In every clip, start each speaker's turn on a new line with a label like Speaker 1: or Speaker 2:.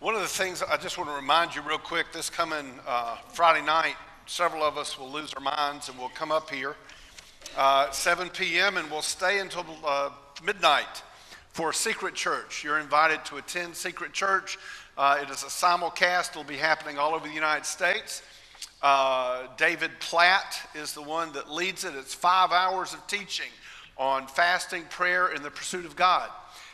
Speaker 1: One of the things I just want to remind you real quick this coming uh, Friday night, several of us will lose our minds and we'll come up here uh, 7 p.m. and we'll stay until uh, midnight for Secret Church. You're invited to attend Secret Church. Uh, it is a simulcast, it'll be happening all over the United States. Uh, David Platt is the one that leads it. It's five hours of teaching on fasting, prayer, and the pursuit of God.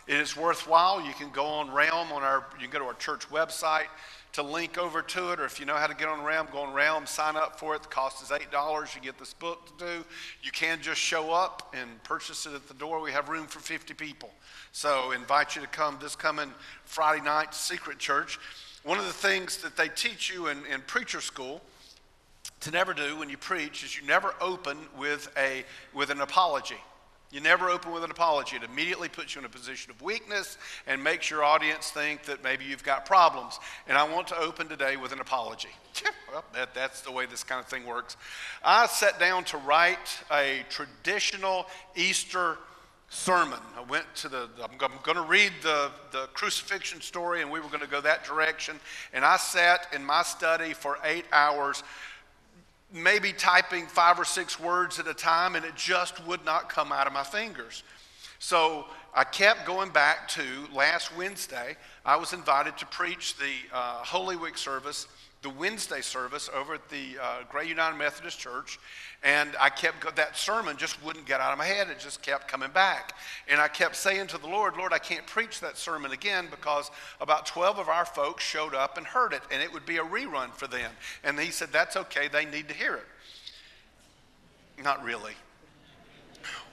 Speaker 1: It is worthwhile. You can go on Realm on our, you can go to our church website to link over to it, or if you know how to get on Realm, go on Realm, sign up for it. The cost is $8. You get this book to do. You can just show up and purchase it at the door. We have room for 50 people. So invite you to come this coming Friday night Secret Church. One of the things that they teach you in, in preacher school to never do when you preach is you never open with, a, with an apology. You never open with an apology. It immediately puts you in a position of weakness and makes your audience think that maybe you've got problems. And I want to open today with an apology. well, that, that's the way this kind of thing works. I sat down to write a traditional Easter sermon. I went to the, I'm going to read the, the crucifixion story, and we were going to go that direction. And I sat in my study for eight hours maybe typing five or six words at a time, and it just would not come out of my fingers. So I kept going back to last Wednesday. I was invited to preach the uh, Holy Week service, the Wednesday service over at the uh, Gray United Methodist Church. And I kept, that sermon just wouldn't get out of my head. It just kept coming back. And I kept saying to the Lord, Lord, I can't preach that sermon again because about 12 of our folks showed up and heard it, and it would be a rerun for them. And He said, That's okay, they need to hear it. Not really.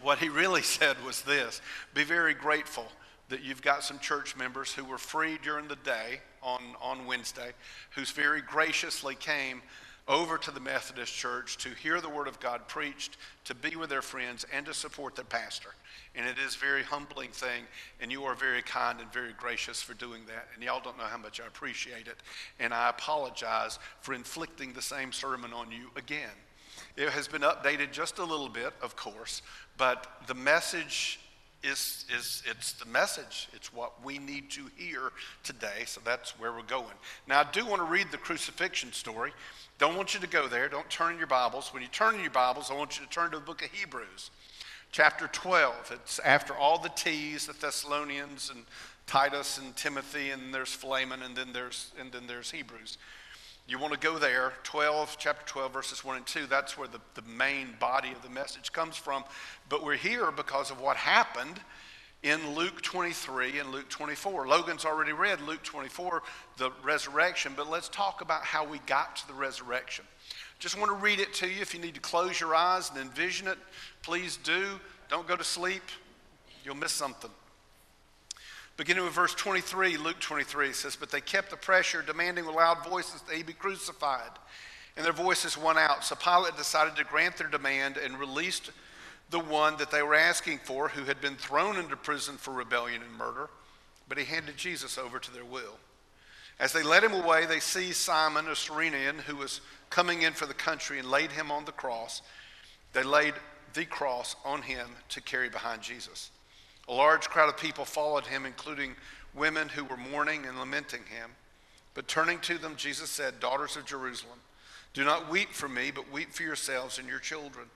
Speaker 1: What He really said was this be very grateful that you've got some church members who were free during the day on, on Wednesday, who's very graciously came over to the Methodist Church to hear the Word of God preached, to be with their friends, and to support their pastor. And it is a very humbling thing, and you are very kind and very gracious for doing that. And y'all don't know how much I appreciate it. And I apologize for inflicting the same sermon on you again. It has been updated just a little bit, of course, but the message is, is it's the message. It's what we need to hear today. So that's where we're going. Now, I do want to read the crucifixion story. Don't want you to go there. Don't turn in your Bibles. When you turn in your Bibles, I want you to turn to the book of Hebrews, chapter 12. It's after all the T's, the Thessalonians and Titus and Timothy, and there's Philemon, and then there's, and then there's Hebrews. You want to go there, 12, chapter 12, verses 1 and 2. That's where the, the main body of the message comes from. But we're here because of what happened in Luke 23 and Luke 24. Logan's already read Luke 24, the resurrection, but let's talk about how we got to the resurrection. Just want to read it to you. If you need to close your eyes and envision it, please do. Don't go to sleep, you'll miss something. Beginning with verse 23, Luke 23 says, But they kept the pressure, demanding with loud voices that he be crucified. And their voices won out. So Pilate decided to grant their demand and released the one that they were asking for, who had been thrown into prison for rebellion and murder, but he handed Jesus over to their will. As they led him away, they seized Simon, a Cyrenian, who was coming in for the country, and laid him on the cross. They laid the cross on him to carry behind Jesus. A large crowd of people followed him, including women who were mourning and lamenting him. But turning to them, Jesus said, Daughters of Jerusalem, do not weep for me, but weep for yourselves and your children.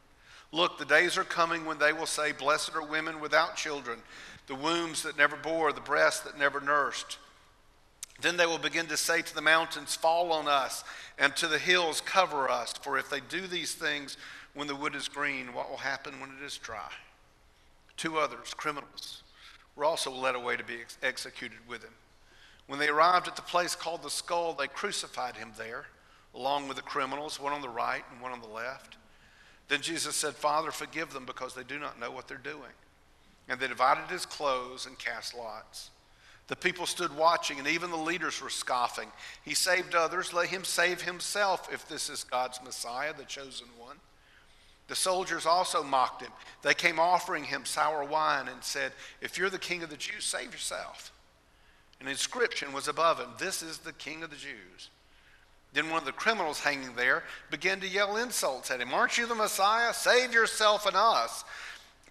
Speaker 1: Look, the days are coming when they will say, Blessed are women without children, the wombs that never bore, the breasts that never nursed. Then they will begin to say to the mountains, Fall on us, and to the hills, Cover us. For if they do these things when the wood is green, what will happen when it is dry? Two others, criminals, were also led away to be ex- executed with him. When they arrived at the place called the skull, they crucified him there, along with the criminals, one on the right and one on the left. Then Jesus said, Father, forgive them because they do not know what they're doing. And they divided his clothes and cast lots. The people stood watching, and even the leaders were scoffing. He saved others. Let him save himself if this is God's Messiah, the chosen one. The soldiers also mocked him. They came offering him sour wine and said, If you're the king of the Jews, save yourself. An inscription was above him This is the king of the Jews. Then one of the criminals hanging there began to yell insults at him Aren't you the Messiah? Save yourself and us.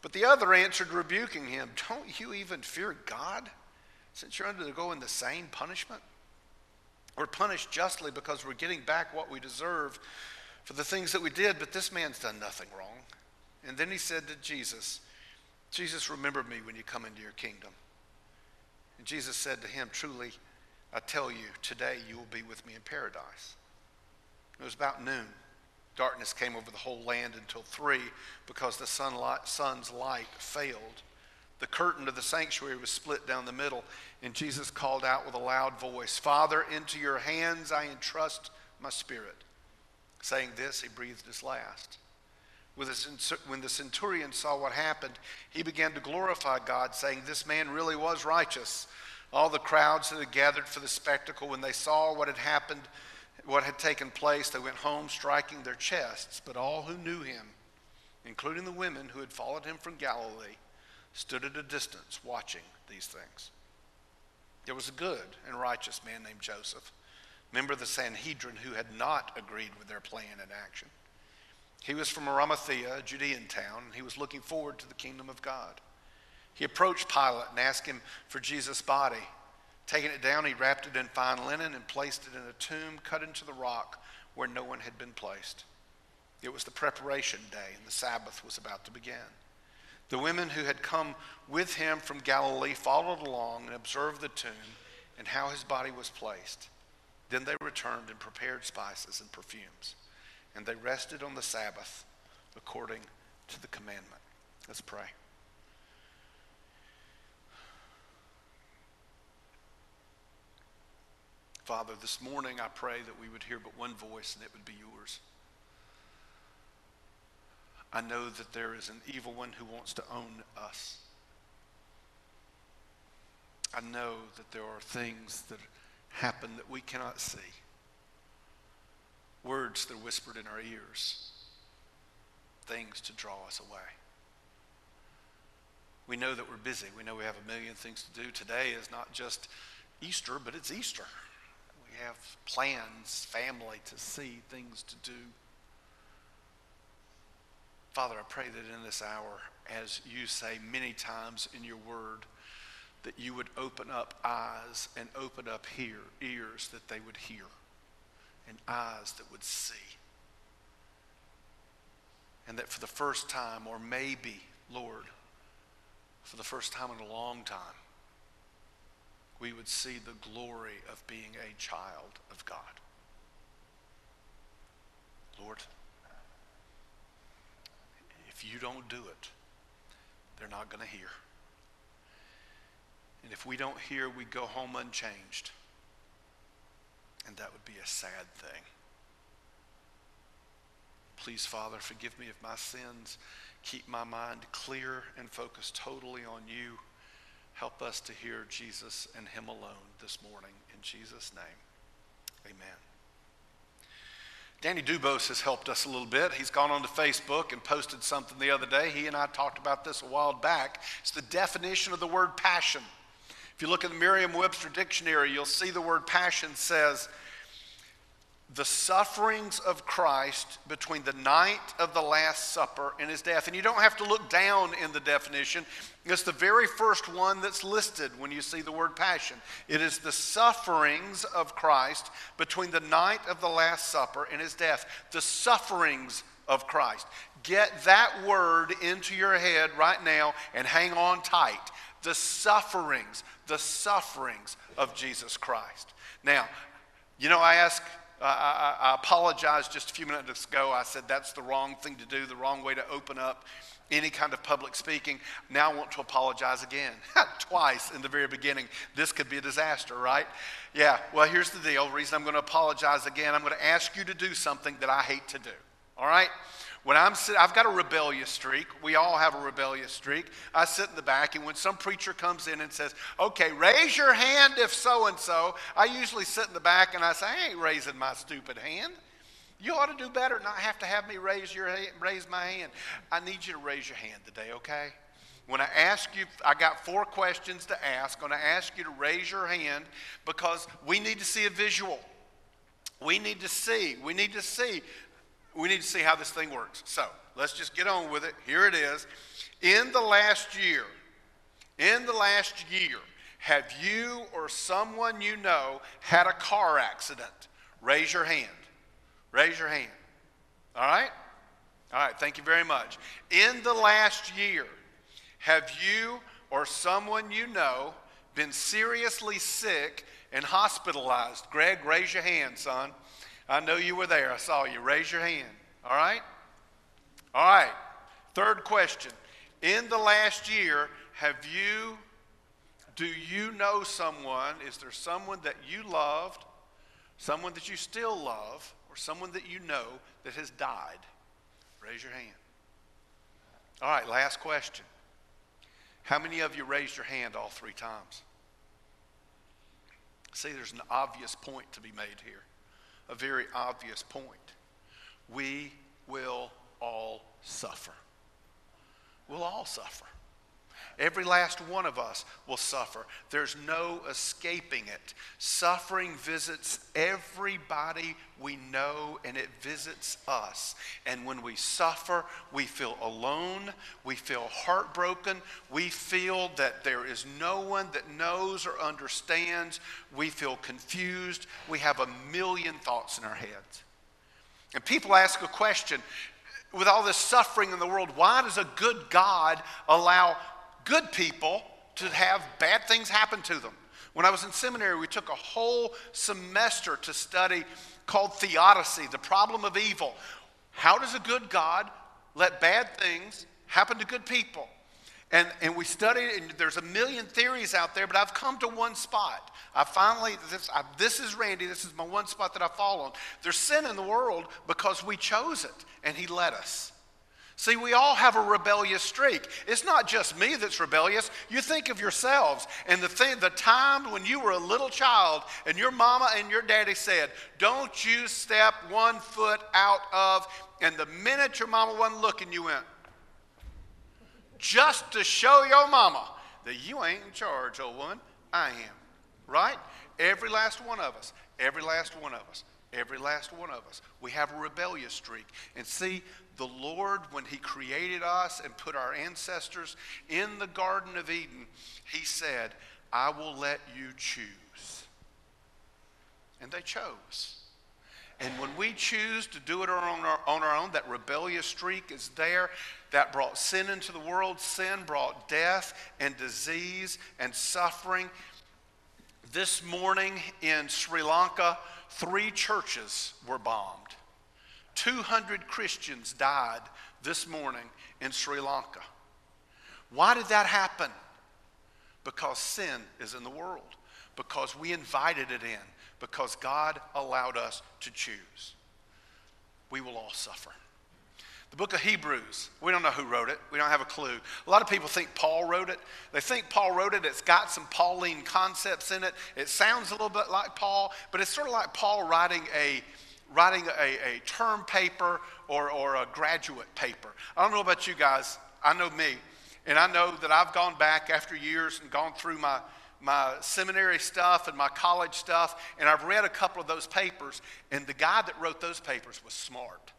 Speaker 1: But the other answered, rebuking him, Don't you even fear God, since you're undergoing the same punishment? We're punished justly because we're getting back what we deserve for the things that we did, but this man's done nothing wrong. And then he said to Jesus, Jesus, remember me when you come into your kingdom. And Jesus said to him, Truly, I tell you, today you will be with me in paradise. It was about noon. Darkness came over the whole land until three because the sunlight, sun's light failed. The curtain of the sanctuary was split down the middle, and Jesus called out with a loud voice, Father, into your hands I entrust my spirit. Saying this, he breathed his last. When the centurion saw what happened, he began to glorify God, saying, This man really was righteous. All the crowds that had gathered for the spectacle, when they saw what had happened, what had taken place, they went home striking their chests. But all who knew him, including the women who had followed him from Galilee, stood at a distance watching these things. There was a good and righteous man named Joseph, member of the Sanhedrin, who had not agreed with their plan and action. He was from Arimathea, a Judean town, and he was looking forward to the kingdom of God. He approached Pilate and asked him for Jesus' body. Taking it down, he wrapped it in fine linen and placed it in a tomb cut into the rock where no one had been placed. It was the preparation day, and the Sabbath was about to begin. The women who had come with him from Galilee followed along and observed the tomb and how his body was placed. Then they returned and prepared spices and perfumes, and they rested on the Sabbath according to the commandment. Let's pray. Father, this morning I pray that we would hear but one voice and it would be yours. I know that there is an evil one who wants to own us. I know that there are things that happen that we cannot see, words that are whispered in our ears, things to draw us away. We know that we're busy. We know we have a million things to do. Today is not just Easter, but it's Easter. We have plans, family to see, things to do. Father, I pray that in this hour, as you say many times in your word, that you would open up eyes and open up hear, ears that they would hear, and eyes that would see. And that for the first time, or maybe, Lord, for the first time in a long time, we would see the glory of being a child of God. Lord, if you don't do it, they're not going to hear. And if we don't hear, we go home unchanged. And that would be a sad thing. Please, Father, forgive me of my sins. Keep my mind clear and focused totally on you. Help us to hear Jesus and Him alone this morning. In Jesus' name, amen. Danny Dubose has helped us a little bit. He's gone onto Facebook and posted something the other day. He and I talked about this a while back. It's the definition of the word passion. If you look at the Merriam Webster dictionary, you'll see the word passion says, the sufferings of Christ between the night of the Last Supper and his death. And you don't have to look down in the definition, it's the very first one that's listed when you see the word passion. It is the sufferings of Christ between the night of the Last Supper and his death. The sufferings of Christ. Get that word into your head right now and hang on tight. The sufferings, the sufferings of Jesus Christ. Now, you know, I ask I, I, I, apologized just a few minutes ago. I said that's the wrong thing to do, the wrong way to open up any kind of public speaking. Now I want to apologize again. Twice in the very beginning. This could be a disaster, right? Yeah, well, here's the deal. The reason I'm going to apologize again, I'm going to ask you to do something that I hate to do. All right? When I'm sitting, I've got a rebellious streak. We all have a rebellious streak. I sit in the back, and when some preacher comes in and says, Okay, raise your hand if so and so, I usually sit in the back and I say, I ain't raising my stupid hand. You ought to do better, not have to have me raise, your, raise my hand. I need you to raise your hand today, okay? When I ask you, I got four questions to ask. I'm going to ask you to raise your hand because we need to see a visual. We need to see. We need to see we need to see how this thing works. So let's just get on with it. Here it is. In the last year, in the last year, have you or someone you know had a car accident? Raise your hand. Raise your hand. All right? All right, thank you very much. In the last year, have you or someone you know been seriously sick and hospitalized? Greg, raise your hand, son. I know you were there. I saw you. Raise your hand. All right? All right. Third question. In the last year, have you, do you know someone? Is there someone that you loved, someone that you still love, or someone that you know that has died? Raise your hand. All right, last question. How many of you raised your hand all three times? See, there's an obvious point to be made here, a very obvious point. We will all suffer. We'll all suffer. Every last one of us will suffer. There's no escaping it. Suffering visits everybody we know and it visits us. And when we suffer, we feel alone, we feel heartbroken, we feel that there is no one that knows or understands, we feel confused, we have a million thoughts in our heads. And people ask a question with all this suffering in the world, why does a good God allow good people to have bad things happen to them. When I was in seminary, we took a whole semester to study called theodicy, the problem of evil. How does a good God let bad things happen to good people? And, and we studied, and there's a million theories out there, but I've come to one spot. I finally, this, I, this is Randy, this is my one spot that I fall on. There's sin in the world because we chose it, and He let us. See, we all have a rebellious streak. It's not just me that's rebellious. You think of yourselves and the thing, the time when you were a little child and your mama and your daddy said, "Don't you step one foot out of," and the minute your mama wasn't looking, you went, just to show your mama that you ain't in charge, old woman. I am. Right? Every last one of us. Every last one of us. Every last one of us. We have a rebellious streak. And see, the Lord, when He created us and put our ancestors in the Garden of Eden, He said, I will let you choose. And they chose. And when we choose to do it on our, on our own, that rebellious streak is there. That brought sin into the world. Sin brought death and disease and suffering. This morning in Sri Lanka, three churches were bombed. 200 Christians died this morning in Sri Lanka. Why did that happen? Because sin is in the world, because we invited it in, because God allowed us to choose. We will all suffer. The book of Hebrews, we don't know who wrote it. We don't have a clue. A lot of people think Paul wrote it. They think Paul wrote it. It's got some Pauline concepts in it. It sounds a little bit like Paul, but it's sort of like Paul writing a writing a, a term paper or, or a graduate paper. I don't know about you guys. I know me. And I know that I've gone back after years and gone through my, my seminary stuff and my college stuff, and I've read a couple of those papers, and the guy that wrote those papers was smart.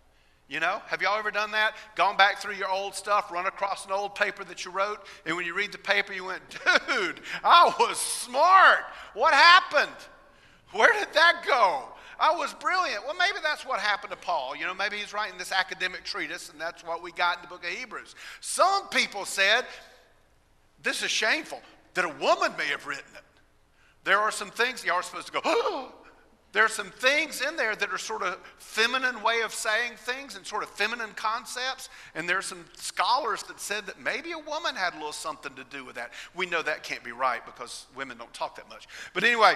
Speaker 1: You know, have y'all ever done that? Gone back through your old stuff, run across an old paper that you wrote, and when you read the paper, you went, dude, I was smart. What happened? Where did that go? I was brilliant. Well, maybe that's what happened to Paul. You know, maybe he's writing this academic treatise, and that's what we got in the book of Hebrews. Some people said, this is shameful, that a woman may have written it. There are some things you are supposed to go, oh, there are some things in there that are sort of feminine way of saying things and sort of feminine concepts. And there are some scholars that said that maybe a woman had a little something to do with that. We know that can't be right because women don't talk that much. But anyway,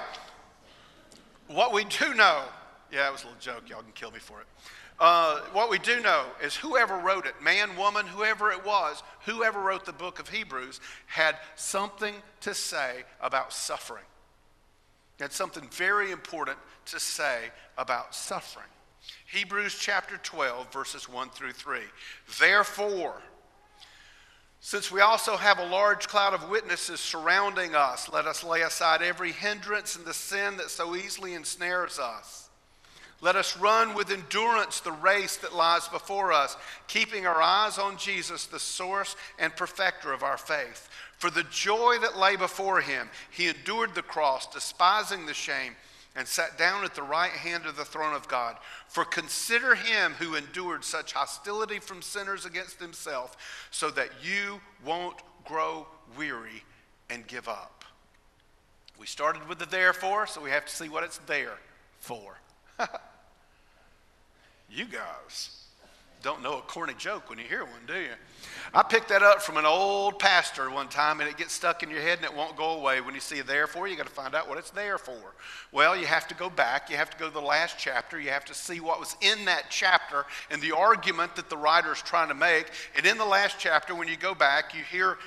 Speaker 1: what we do know, yeah, it was a little joke. Y'all can kill me for it. Uh, what we do know is whoever wrote it, man, woman, whoever it was, whoever wrote the book of Hebrews, had something to say about suffering. Had something very important to say about suffering. Hebrews chapter 12, verses 1 through 3. Therefore, since we also have a large cloud of witnesses surrounding us, let us lay aside every hindrance and the sin that so easily ensnares us. Let us run with endurance the race that lies before us, keeping our eyes on Jesus, the source and perfecter of our faith. For the joy that lay before him, he endured the cross, despising the shame, and sat down at the right hand of the throne of God. For consider him who endured such hostility from sinners against himself, so that you won't grow weary and give up. We started with the therefore, so we have to see what it's there for. You guys don't know a corny joke when you hear one, do you? I picked that up from an old pastor one time, and it gets stuck in your head and it won't go away. When you see therefore, you got to find out what it's there for. Well, you have to go back. You have to go to the last chapter. You have to see what was in that chapter and the argument that the writer is trying to make. And in the last chapter, when you go back, you hear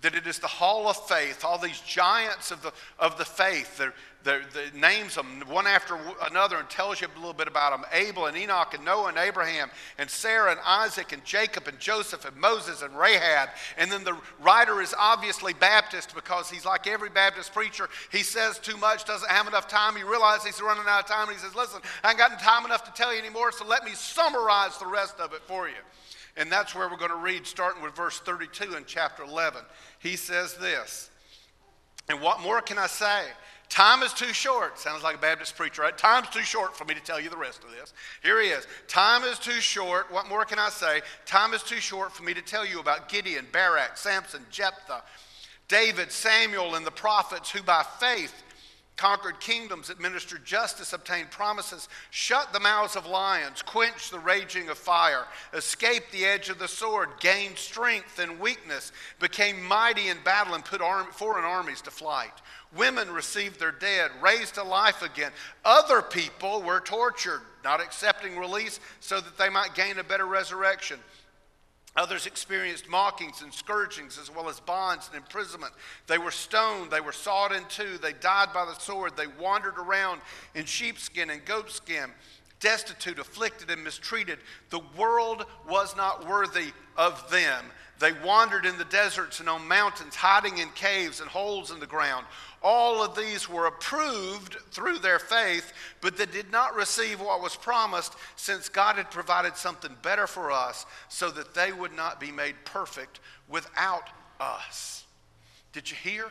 Speaker 1: that it is the hall of faith, all these giants of the, of the faith. They're, the, the names them one after another and tells you a little bit about them Abel and Enoch and Noah and Abraham and Sarah and Isaac and Jacob and Joseph and Moses and Rahab. And then the writer is obviously Baptist because he's like every Baptist preacher. He says too much, doesn't have enough time. He realizes he's running out of time and he says, Listen, I ain't got time enough to tell you anymore, so let me summarize the rest of it for you. And that's where we're going to read, starting with verse 32 in chapter 11. He says this. And what more can I say? Time is too short. Sounds like a Baptist preacher, right? Time's too short for me to tell you the rest of this. Here he is. Time is too short. What more can I say? Time is too short for me to tell you about Gideon, Barak, Samson, Jephthah, David, Samuel, and the prophets who by faith conquered kingdoms, administered justice, obtained promises, shut the mouths of lions, quenched the raging of fire, escaped the edge of the sword, gained strength and weakness, became mighty in battle, and put foreign armies to flight. Women received their dead, raised to life again. Other people were tortured, not accepting release so that they might gain a better resurrection. Others experienced mockings and scourgings as well as bonds and imprisonment. They were stoned, they were sawed in two, they died by the sword, they wandered around in sheepskin and goatskin, destitute, afflicted, and mistreated. The world was not worthy of them. They wandered in the deserts and on mountains, hiding in caves and holes in the ground. All of these were approved through their faith, but they did not receive what was promised since God had provided something better for us so that they would not be made perfect without us. Did you hear?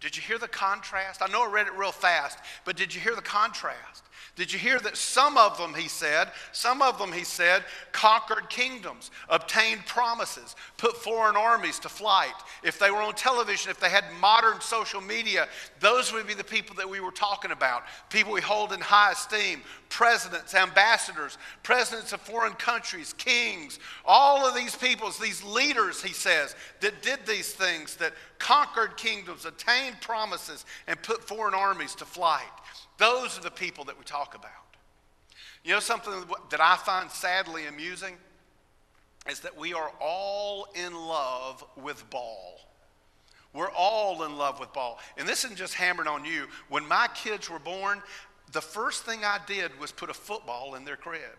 Speaker 1: Did you hear the contrast? I know I read it real fast, but did you hear the contrast? Did you hear that some of them, he said, some of them, he said, conquered kingdoms, obtained promises, put foreign armies to flight. If they were on television, if they had modern social media, those would be the people that we were talking about. People we hold in high esteem presidents, ambassadors, presidents of foreign countries, kings, all of these peoples, these leaders, he says, that did these things, that conquered kingdoms, attained promises, and put foreign armies to flight. Those are the people that we talk about. You know something that I find sadly amusing? Is that we are all in love with ball. We're all in love with ball. And this isn't just hammered on you. When my kids were born, the first thing I did was put a football in their crib.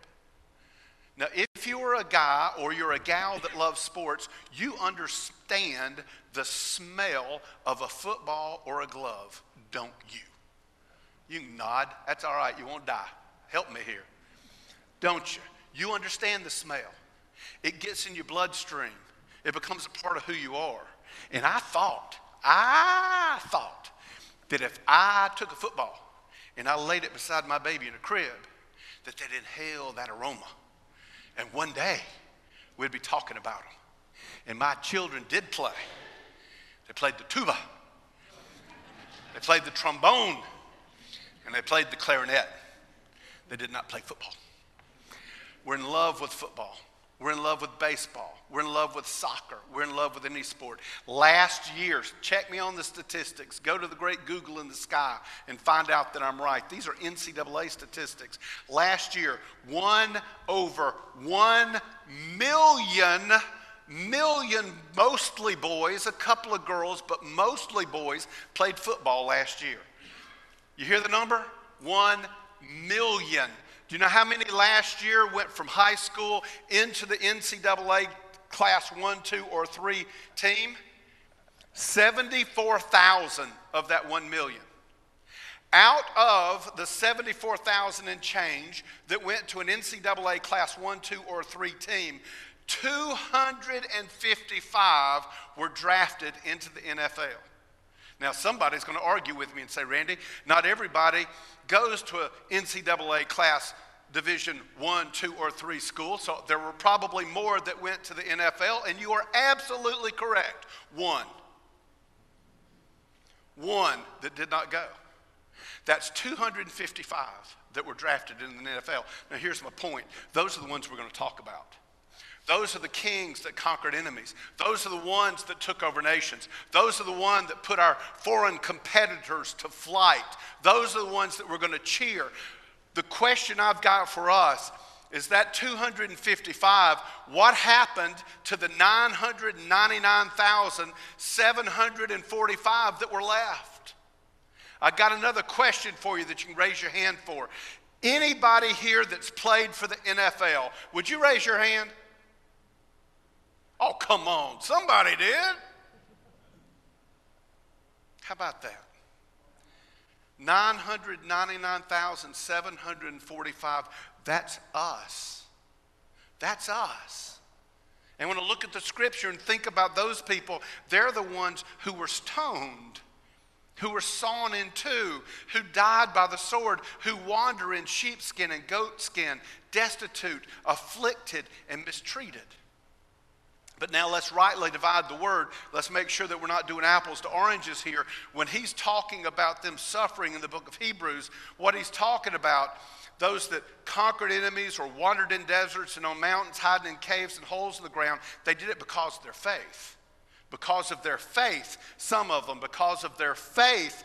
Speaker 1: Now, if you are a guy or you're a gal that loves sports, you understand the smell of a football or a glove, don't you? You can nod. That's all right. You won't die. Help me here. Don't you? You understand the smell. It gets in your bloodstream. It becomes a part of who you are. And I thought, I thought that if I took a football and I laid it beside my baby in a crib, that they'd inhale that aroma. And one day, we'd be talking about them. And my children did play. They played the tuba. They played the trombone and they played the clarinet. They did not play football. We're in love with football. We're in love with baseball. We're in love with soccer. We're in love with any sport. Last year, check me on the statistics. Go to the great Google in the sky and find out that I'm right. These are NCAA statistics. Last year, one over one million, million, mostly boys, a couple of girls, but mostly boys, played football last year. You hear the number? One million. Do you know how many last year went from high school into the NCAA class one, two, or three team? 74,000 of that 1 million. Out of the 74,000 and change that went to an NCAA class one, two, or three team, 255 were drafted into the NFL. Now, somebody's going to argue with me and say, Randy, not everybody goes to an NCAA class division one, two, or three school. So there were probably more that went to the NFL, and you are absolutely correct. One. One that did not go. That's 255 that were drafted in the NFL. Now, here's my point those are the ones we're going to talk about. Those are the kings that conquered enemies. Those are the ones that took over nations. Those are the ones that put our foreign competitors to flight. Those are the ones that we're going to cheer. The question I've got for us is that 255, what happened to the 999,745 that were left? I've got another question for you that you can raise your hand for. Anybody here that's played for the NFL, would you raise your hand? Oh, come on. Somebody did. How about that? 999,745. That's us. That's us. And when I look at the scripture and think about those people, they're the ones who were stoned, who were sawn in two, who died by the sword, who wander in sheepskin and goatskin, destitute, afflicted, and mistreated. But now let's rightly divide the word. Let's make sure that we're not doing apples to oranges here. When he's talking about them suffering in the book of Hebrews, what he's talking about, those that conquered enemies or wandered in deserts and on mountains, hiding in caves and holes in the ground, they did it because of their faith. Because of their faith, some of them, because of their faith,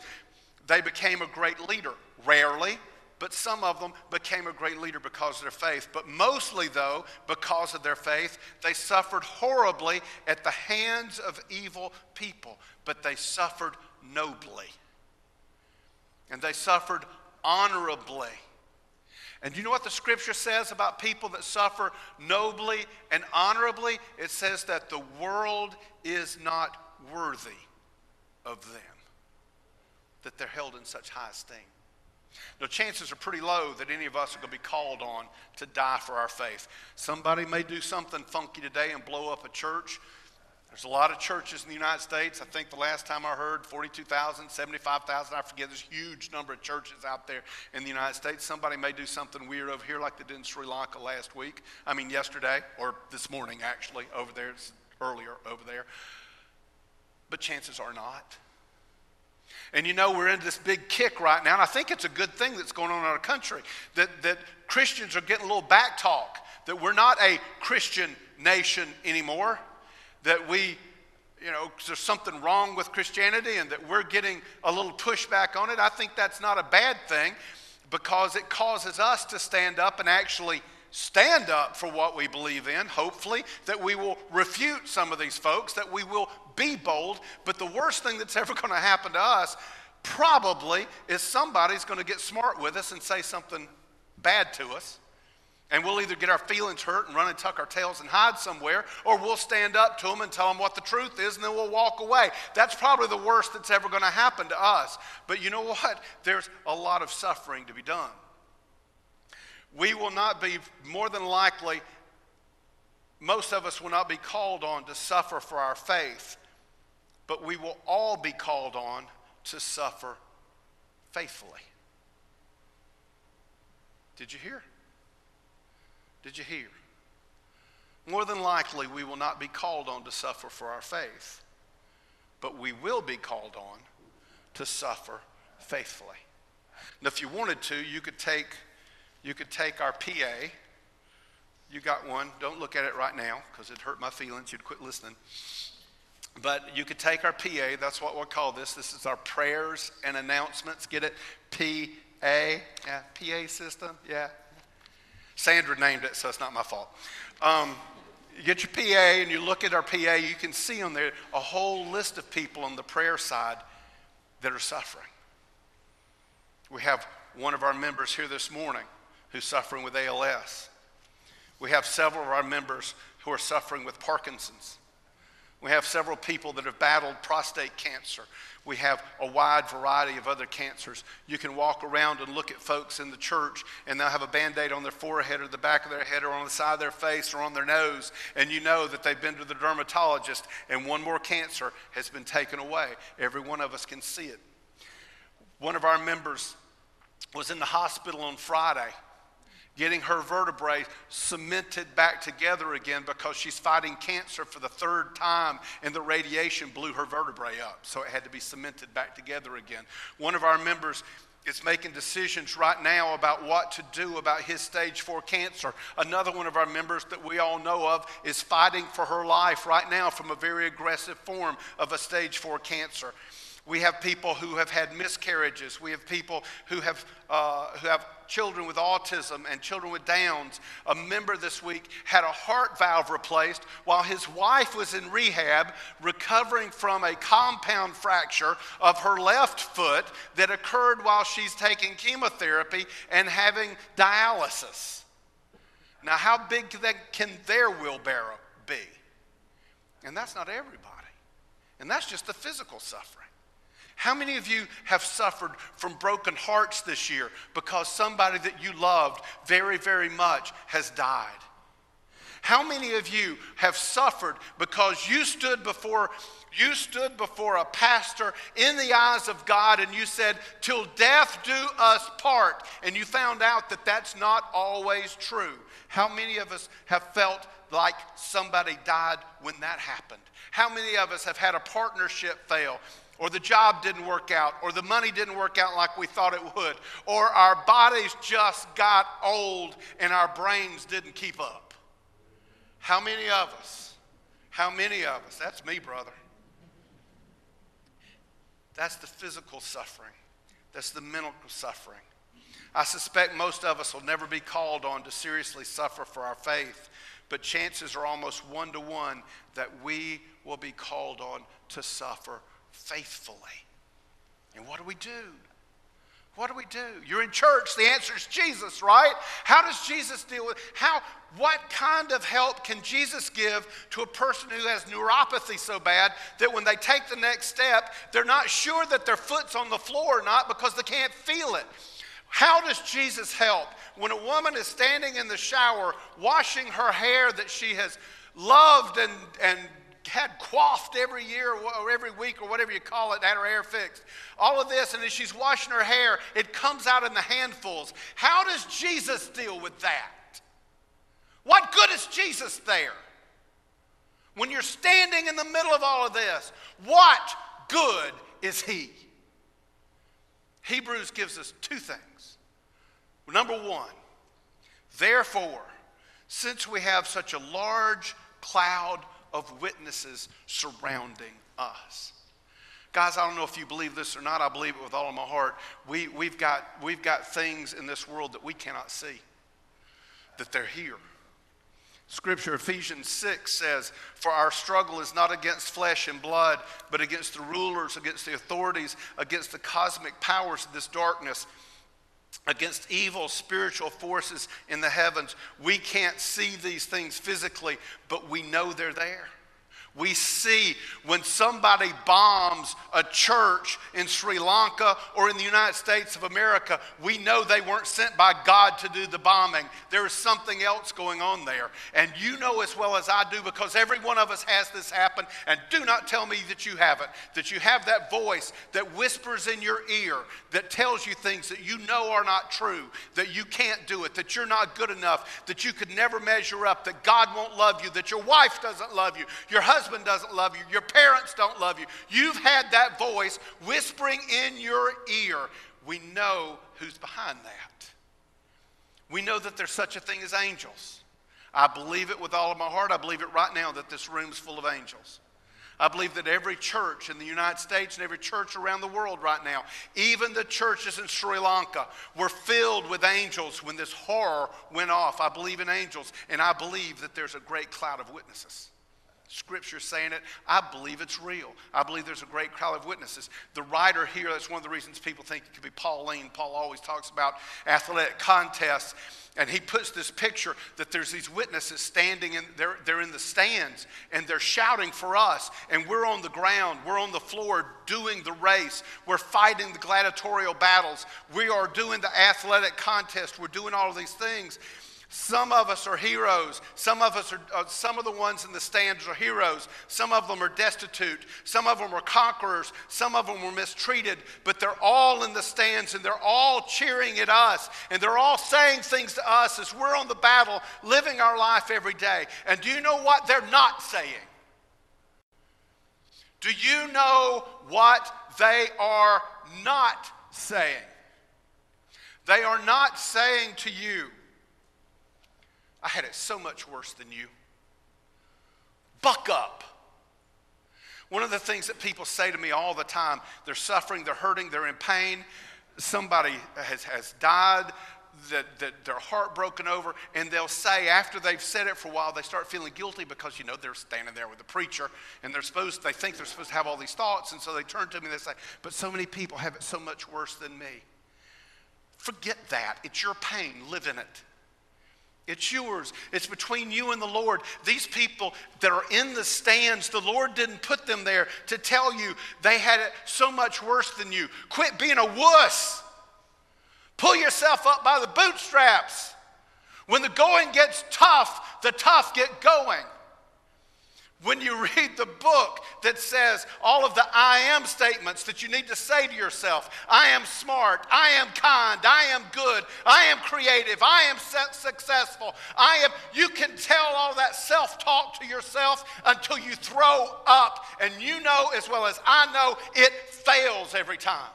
Speaker 1: they became a great leader. Rarely, but some of them became a great leader because of their faith. But mostly, though, because of their faith, they suffered horribly at the hands of evil people, but they suffered nobly. And they suffered honorably. And do you know what the scripture says about people that suffer nobly and honorably? It says that the world is not worthy of them, that they're held in such high esteem. Now, chances are pretty low that any of us are going to be called on to die for our faith. Somebody may do something funky today and blow up a church. There's a lot of churches in the United States. I think the last time I heard 42,000, 75,000, I forget. There's a huge number of churches out there in the United States. Somebody may do something weird over here like they did in Sri Lanka last week. I mean, yesterday, or this morning actually, over there, It's earlier over there. But chances are not. And you know, we're in this big kick right now, and I think it's a good thing that's going on in our country that, that Christians are getting a little back talk, that we're not a Christian nation anymore, that we, you know, there's something wrong with Christianity and that we're getting a little pushback on it. I think that's not a bad thing because it causes us to stand up and actually stand up for what we believe in, hopefully, that we will refute some of these folks, that we will be bold, but the worst thing that's ever going to happen to us probably is somebody's going to get smart with us and say something bad to us. And we'll either get our feelings hurt and run and tuck our tails and hide somewhere, or we'll stand up to them and tell them what the truth is, and then we'll walk away. That's probably the worst that's ever going to happen to us. But you know what? There's a lot of suffering to be done. We will not be, more than likely, most of us will not be called on to suffer for our faith but we will all be called on to suffer faithfully. Did you hear? Did you hear? More than likely, we will not be called on to suffer for our faith, but we will be called on to suffer faithfully. Now, if you wanted to, you could take, you could take our PA. You got one. Don't look at it right now because it hurt my feelings. You'd quit listening. But you could take our PA, that's what we'll call this. This is our prayers and announcements. Get it? P A, yeah, PA system, yeah. Sandra named it, so it's not my fault. Um, you get your PA and you look at our PA, you can see on there a whole list of people on the prayer side that are suffering. We have one of our members here this morning who's suffering with ALS. We have several of our members who are suffering with Parkinson's. We have several people that have battled prostate cancer. We have a wide variety of other cancers. You can walk around and look at folks in the church, and they'll have a band aid on their forehead or the back of their head or on the side of their face or on their nose, and you know that they've been to the dermatologist, and one more cancer has been taken away. Every one of us can see it. One of our members was in the hospital on Friday getting her vertebrae cemented back together again because she's fighting cancer for the third time and the radiation blew her vertebrae up. So it had to be cemented back together again. One of our members is making decisions right now about what to do about his stage four cancer. Another one of our members that we all know of is fighting for her life right now from a very aggressive form of a stage four cancer. We have people who have had miscarriages. We have people who have, uh, who have children with autism and children with Downs. A member this week had a heart valve replaced while his wife was in rehab recovering from a compound fracture of her left foot that occurred while she's taking chemotherapy and having dialysis. Now, how big can their wheelbarrow be? And that's not everybody. And that's just the physical suffering. How many of you have suffered from broken hearts this year because somebody that you loved very, very much has died? How many of you have suffered because you stood before you stood before a pastor in the eyes of God and you said, Till death do us part, and you found out that that's not always true? How many of us have felt like somebody died when that happened? How many of us have had a partnership fail? Or the job didn't work out, or the money didn't work out like we thought it would, or our bodies just got old and our brains didn't keep up. How many of us? How many of us? That's me, brother. That's the physical suffering, that's the mental suffering. I suspect most of us will never be called on to seriously suffer for our faith, but chances are almost one to one that we will be called on to suffer faithfully. And what do we do? What do we do? You're in church. The answer is Jesus, right? How does Jesus deal with how what kind of help can Jesus give to a person who has neuropathy so bad that when they take the next step, they're not sure that their foot's on the floor or not because they can't feel it? How does Jesus help when a woman is standing in the shower washing her hair that she has loved and, and had coiffed every year or every week or whatever you call it, had her hair fixed. All of this, and as she's washing her hair, it comes out in the handfuls. How does Jesus deal with that? What good is Jesus there? When you're standing in the middle of all of this, what good is He? Hebrews gives us two things. Number one, therefore, since we have such a large cloud of witnesses surrounding us. Guys, I don't know if you believe this or not. I believe it with all of my heart. We, we've, got, we've got things in this world that we cannot see, that they're here. Scripture, Ephesians 6 says, For our struggle is not against flesh and blood, but against the rulers, against the authorities, against the cosmic powers of this darkness against evil spiritual forces in the heavens. We can't see these things physically, but we know they're there. We see when somebody bombs a church in Sri Lanka or in the United States of America, we know they weren't sent by God to do the bombing. There is something else going on there. And you know as well as I do because every one of us has this happen. And do not tell me that you haven't, that you have that voice that whispers in your ear that tells you things that you know are not true, that you can't do it, that you're not good enough, that you could never measure up, that God won't love you, that your wife doesn't love you, your husband husband doesn't love you, your parents don't love you. You've had that voice whispering in your ear. We know who's behind that. We know that there's such a thing as angels. I believe it with all of my heart. I believe it right now that this room's full of angels. I believe that every church in the United States and every church around the world right now, even the churches in Sri Lanka, were filled with angels when this horror went off. I believe in angels, and I believe that there's a great cloud of witnesses Scripture saying it. I believe it's real. I believe there's a great crowd of witnesses. The writer here, that's one of the reasons people think it could be Pauline. Paul always talks about athletic contests. And he puts this picture that there's these witnesses standing and they're, they're in the stands and they're shouting for us. And we're on the ground, we're on the floor doing the race, we're fighting the gladiatorial battles, we are doing the athletic contest, we're doing all of these things. Some of us are heroes. Some of us are, uh, some of the ones in the stands are heroes. Some of them are destitute. Some of them are conquerors. Some of them were mistreated. But they're all in the stands and they're all cheering at us. And they're all saying things to us as we're on the battle, living our life every day. And do you know what they're not saying? Do you know what they are not saying? They are not saying to you, I had it so much worse than you. Buck up. One of the things that people say to me all the time they're suffering, they're hurting, they're in pain. Somebody has, has died that, that they're heartbroken over, and they'll say after they've said it for a while, they start feeling guilty because you know they're standing there with the preacher and they're supposed they think they're supposed to have all these thoughts, and so they turn to me and they say, But so many people have it so much worse than me. Forget that. It's your pain. Live in it. It's yours. It's between you and the Lord. These people that are in the stands, the Lord didn't put them there to tell you they had it so much worse than you. Quit being a wuss. Pull yourself up by the bootstraps. When the going gets tough, the tough get going. When you read the book that says all of the I am statements that you need to say to yourself I am smart, I am kind, I am good, I am creative, I am successful, I am, you can tell all that self talk to yourself until you throw up. And you know as well as I know it fails every time.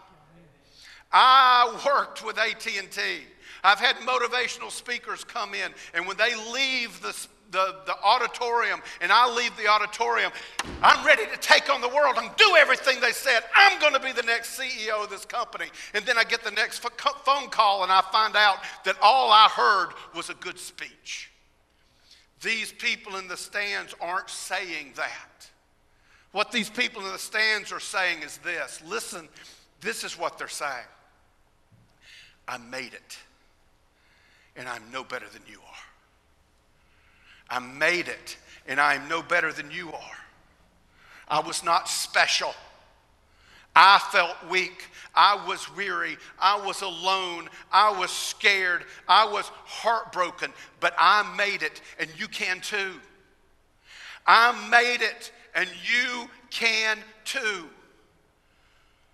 Speaker 1: I worked with AT&T. I've had motivational speakers come in, and when they leave the the, the auditorium and I leave the auditorium, I'm ready to take on the world and do everything they said. I'm going to be the next CEO of this company. And then I get the next phone call and I find out that all I heard was a good speech. These people in the stands aren't saying that. What these people in the stands are saying is this listen, this is what they're saying I made it, and I'm no better than you are. I made it, and I am no better than you are. I was not special. I felt weak. I was weary. I was alone. I was scared. I was heartbroken, but I made it, and you can too. I made it, and you can too.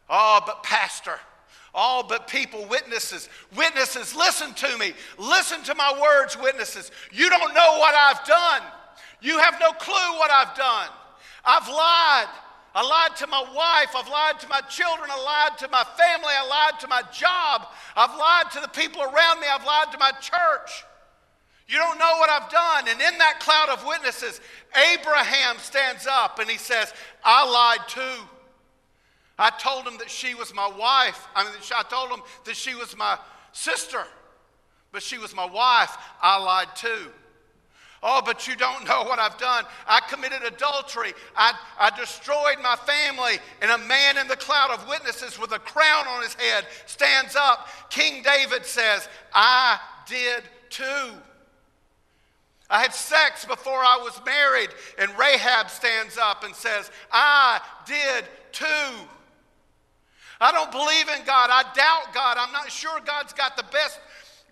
Speaker 1: Oh, but Pastor, all but people, witnesses. Witnesses, listen to me. Listen to my words, witnesses. You don't know what I've done. You have no clue what I've done. I've lied. I lied to my wife. I've lied to my children. I lied to my family. I lied to my job. I've lied to the people around me. I've lied to my church. You don't know what I've done. And in that cloud of witnesses, Abraham stands up and he says, I lied too. I told him that she was my wife. I mean, I told him that she was my sister, but she was my wife. I lied too. Oh, but you don't know what I've done. I committed adultery. I, I destroyed my family. And a man in the cloud of witnesses with a crown on his head stands up. King David says, I did too. I had sex before I was married. And Rahab stands up and says, I did too. I don't believe in God. I doubt God. I'm not sure God's got the best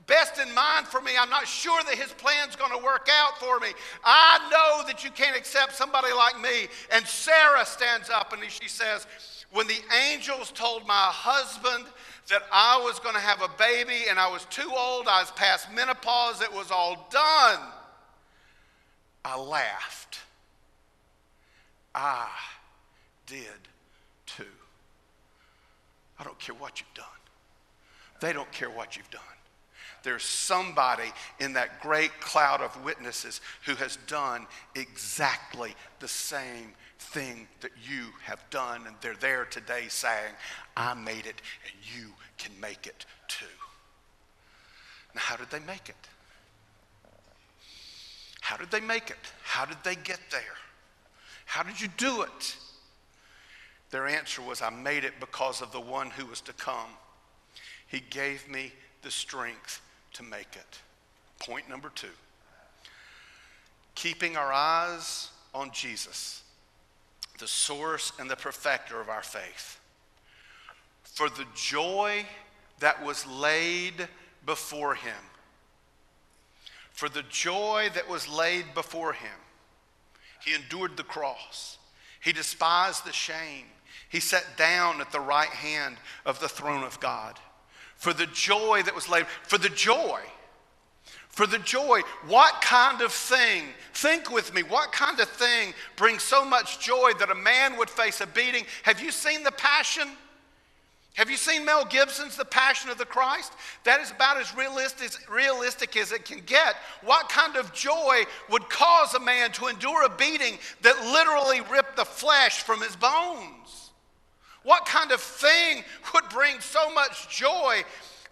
Speaker 1: best in mind for me. I'm not sure that his plan's going to work out for me. I know that you can't accept somebody like me. And Sarah stands up and she says, When the angels told my husband that I was going to have a baby and I was too old, I was past menopause, it was all done, I laughed. I did I don't care what you've done. They don't care what you've done. There's somebody in that great cloud of witnesses who has done exactly the same thing that you have done. And they're there today saying, I made it and you can make it too. Now, how did they make it? How did they make it? How did they get there? How did you do it? Their answer was, I made it because of the one who was to come. He gave me the strength to make it. Point number two keeping our eyes on Jesus, the source and the perfecter of our faith. For the joy that was laid before him, for the joy that was laid before him, he endured the cross. He despised the shame. He sat down at the right hand of the throne of God. For the joy that was laid, for the joy for the joy. What kind of thing, think with me, what kind of thing brings so much joy that a man would face a beating? Have you seen The Passion? Have you seen Mel Gibson's The Passion of the Christ? That is about as realistic, realistic as it can get. What kind of joy would cause a man to endure a beating that literally ripped the flesh from his bones? What kind of thing would bring so much joy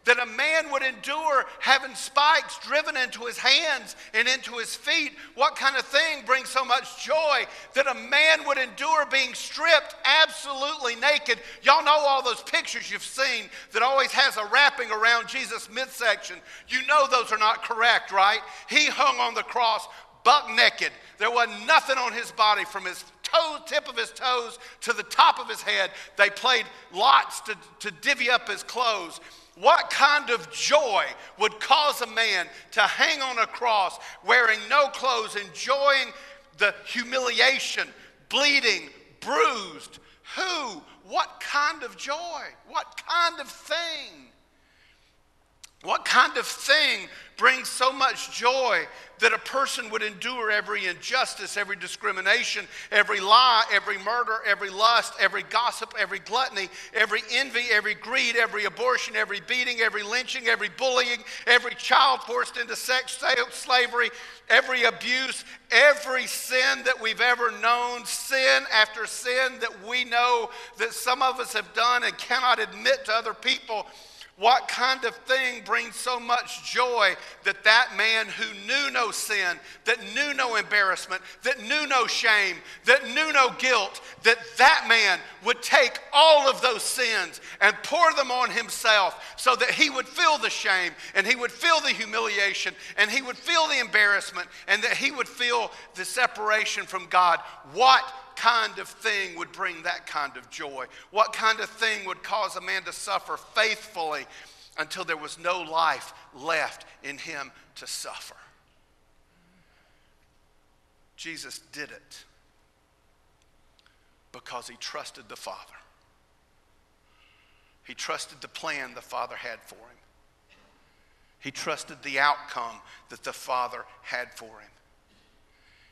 Speaker 1: that a man would endure having spikes driven into his hands and into his feet. What kind of thing brings so much joy that a man would endure being stripped absolutely naked? Y'all know all those pictures you've seen that always has a wrapping around Jesus' midsection. You know those are not correct, right? He hung on the cross buck naked. There wasn't nothing on his body from his toe, tip of his toes to the top of his head. They played lots to, to divvy up his clothes. What kind of joy would cause a man to hang on a cross wearing no clothes, enjoying the humiliation, bleeding, bruised? Who? What kind of joy? What kind of thing? What kind of thing brings so much joy that a person would endure every injustice, every discrimination, every lie, every murder, every lust, every gossip, every gluttony, every envy, every greed, every abortion, every beating, every lynching, every bullying, every child forced into sex slavery, every abuse, every sin that we've ever known, sin after sin that we know that some of us have done and cannot admit to other people. What kind of thing brings so much joy that that man who knew no sin, that knew no embarrassment, that knew no shame, that knew no guilt, that that man would take all of those sins and pour them on himself so that he would feel the shame and he would feel the humiliation and he would feel the embarrassment and that he would feel the separation from God? What kind of thing would bring that kind of joy? What kind of thing would cause a man to suffer faithfully until there was no life left in him to suffer? Jesus did it because he trusted the Father. He trusted the plan the Father had for him. He trusted the outcome that the Father had for him.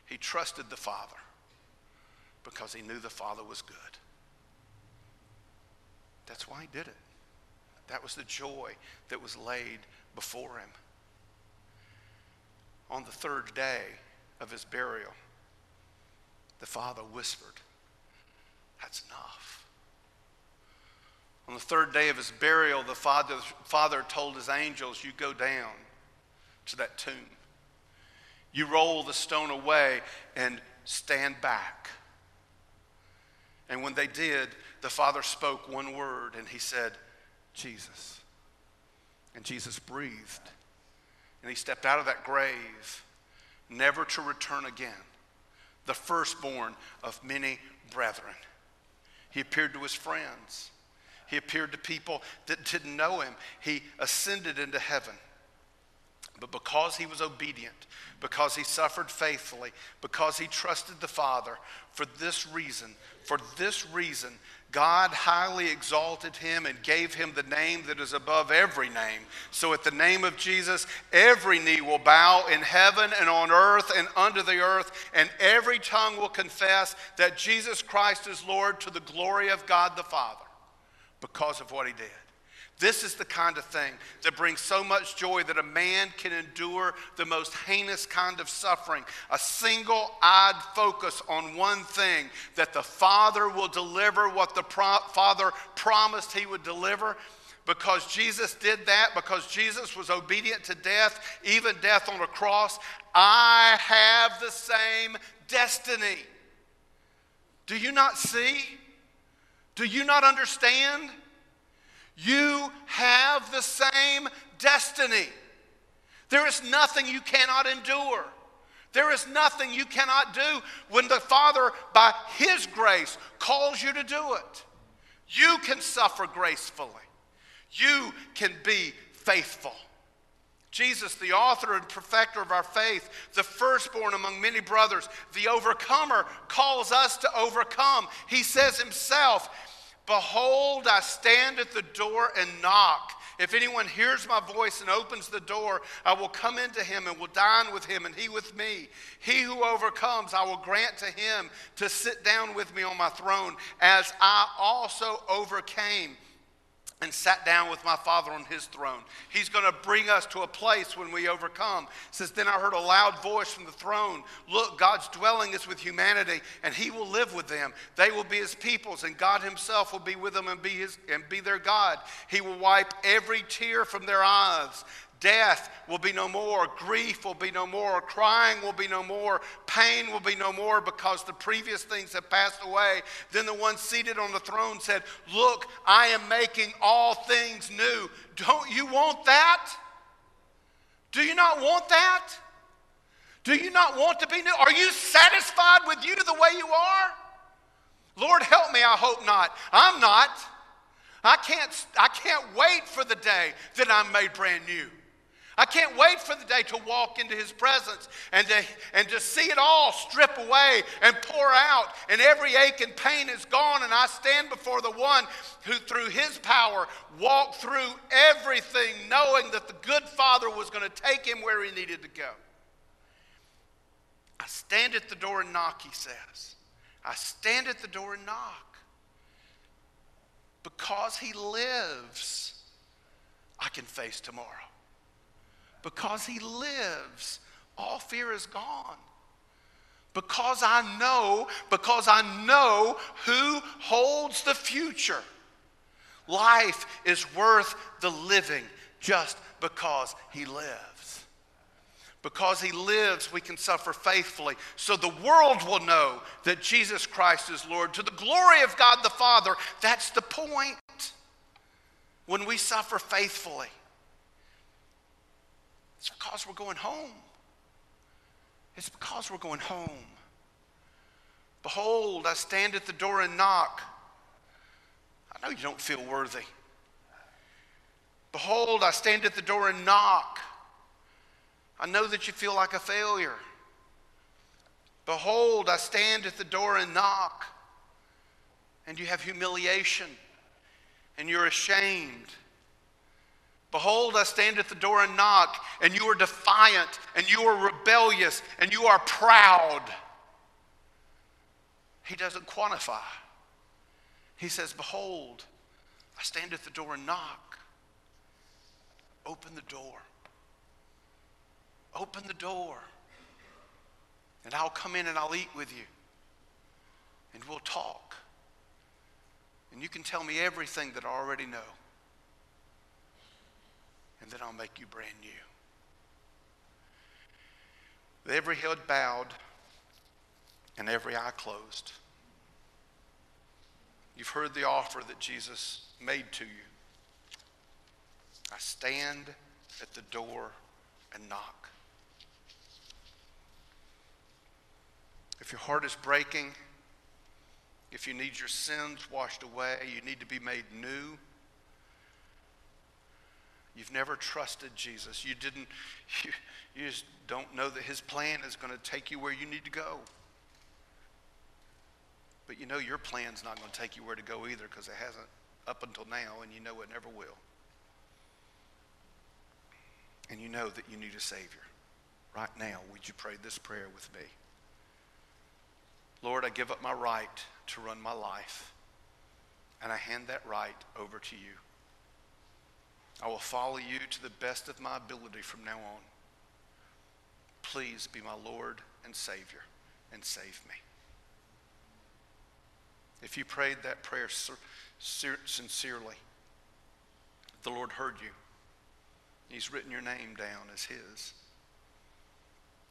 Speaker 1: He trusted the Father because he knew the Father was good. That's why he did it. That was the joy that was laid before him. On the third day of his burial, the Father whispered, That's enough. On the third day of his burial, the Father, Father told his angels, You go down to that tomb. You roll the stone away and stand back. And when they did, the Father spoke one word and he said, Jesus. And Jesus breathed. And he stepped out of that grave, never to return again, the firstborn of many brethren. He appeared to his friends. He appeared to people that didn't know him. He ascended into heaven. But because he was obedient, because he suffered faithfully, because he trusted the Father, for this reason, for this reason, God highly exalted him and gave him the name that is above every name. So at the name of Jesus, every knee will bow in heaven and on earth and under the earth, and every tongue will confess that Jesus Christ is Lord to the glory of God the Father because of what he did. This is the kind of thing that brings so much joy that a man can endure the most heinous kind of suffering. A single eyed focus on one thing that the Father will deliver what the pro- Father promised he would deliver. Because Jesus did that, because Jesus was obedient to death, even death on a cross, I have the same destiny. Do you not see? Do you not understand? You have the same destiny. There is nothing you cannot endure. There is nothing you cannot do when the Father, by His grace, calls you to do it. You can suffer gracefully, you can be faithful. Jesus, the author and perfecter of our faith, the firstborn among many brothers, the overcomer, calls us to overcome. He says himself, Behold, I stand at the door and knock. If anyone hears my voice and opens the door, I will come into him and will dine with him and he with me. He who overcomes, I will grant to him to sit down with me on my throne, as I also overcame and sat down with my father on his throne. He's going to bring us to a place when we overcome. It says, Then I heard a loud voice from the throne Look, God's dwelling is with humanity, and he will live with them. They will be his peoples, and God himself will be with them and be, his, and be their God. He will wipe every tear from their eyes. Death will be no more. Grief will be no more. Crying will be no more. Pain will be no more because the previous things have passed away. Then the one seated on the throne said, Look, I am making all things new. Don't you want that? Do you not want that? Do you not want to be new? Are you satisfied with you the way you are? Lord, help me. I hope not. I'm not. I can't, I can't wait for the day that I'm made brand new. I can't wait for the day to walk into his presence and to, and to see it all strip away and pour out, and every ache and pain is gone, and I stand before the one who, through his power, walked through everything, knowing that the good Father was going to take him where he needed to go. I stand at the door and knock, he says. I stand at the door and knock. Because he lives, I can face tomorrow because he lives, all fear is gone. Because I know, because I know who holds the future. Life is worth the living just because he lives. Because he lives, we can suffer faithfully. So the world will know that Jesus Christ is Lord. To the glory of God the Father, that's the point. When we suffer faithfully. It's because we're going home. It's because we're going home. Behold, I stand at the door and knock. I know you don't feel worthy. Behold, I stand at the door and knock. I know that you feel like a failure. Behold, I stand at the door and knock. And you have humiliation and you're ashamed Behold, I stand at the door and knock, and you are defiant, and you are rebellious, and you are proud. He doesn't quantify. He says, Behold, I stand at the door and knock. Open the door. Open the door. And I'll come in and I'll eat with you. And we'll talk. And you can tell me everything that I already know and then I'll make you brand new. With every head bowed and every eye closed, you've heard the offer that Jesus made to you. I stand at the door and knock. If your heart is breaking, if you need your sins washed away, you need to be made new. You've never trusted Jesus. You didn't, you, you just don't know that his plan is going to take you where you need to go. But you know your plan's not going to take you where to go either because it hasn't up until now, and you know it never will. And you know that you need a Savior. Right now, would you pray this prayer with me? Lord, I give up my right to run my life, and I hand that right over to you. I will follow you to the best of my ability from now on. Please be my Lord and Savior and save me. If you prayed that prayer sincerely, the Lord heard you. He's written your name down as His.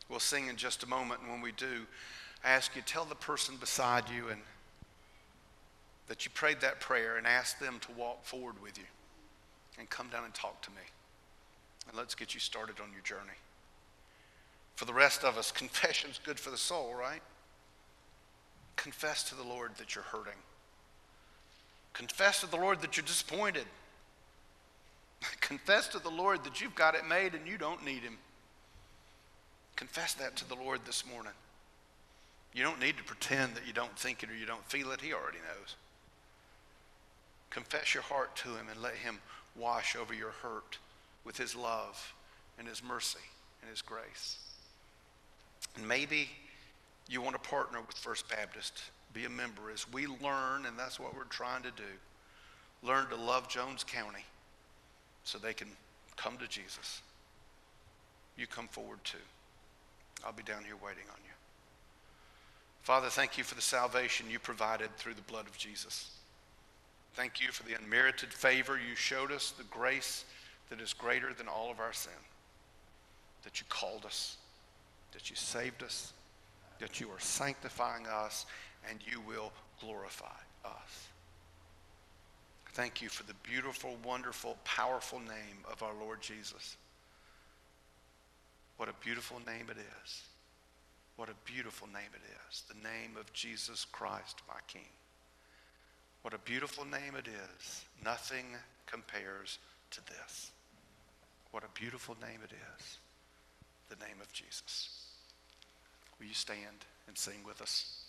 Speaker 1: We'll sing in just a moment, and when we do, I ask you tell the person beside you and that you prayed that prayer and ask them to walk forward with you and come down and talk to me. And let's get you started on your journey. For the rest of us, confession's good for the soul, right? Confess to the Lord that you're hurting. Confess to the Lord that you're disappointed. Confess to the Lord that you've got it made and you don't need Him. Confess that to the Lord this morning. You don't need to pretend that you don't think it or you don't feel it. He already knows. Confess your heart to Him and let Him wash over your hurt with His love and His mercy and His grace. And maybe you want to partner with First Baptist, be a member as we learn, and that's what we're trying to do learn to love Jones County so they can come to Jesus. You come forward too. I'll be down here waiting on you. Father, thank you for the salvation you provided through the blood of Jesus. Thank you for the unmerited favor you showed us, the grace that is greater than all of our sin. That you called us, that you saved us, that you are sanctifying us, and you will glorify us. Thank you for the beautiful, wonderful, powerful name of our Lord Jesus. What a beautiful name it is. What a beautiful name it is. The name of Jesus Christ, my King. What a beautiful name it is. Nothing compares to this. What a beautiful name it is. The name of Jesus. Will you stand and sing with us?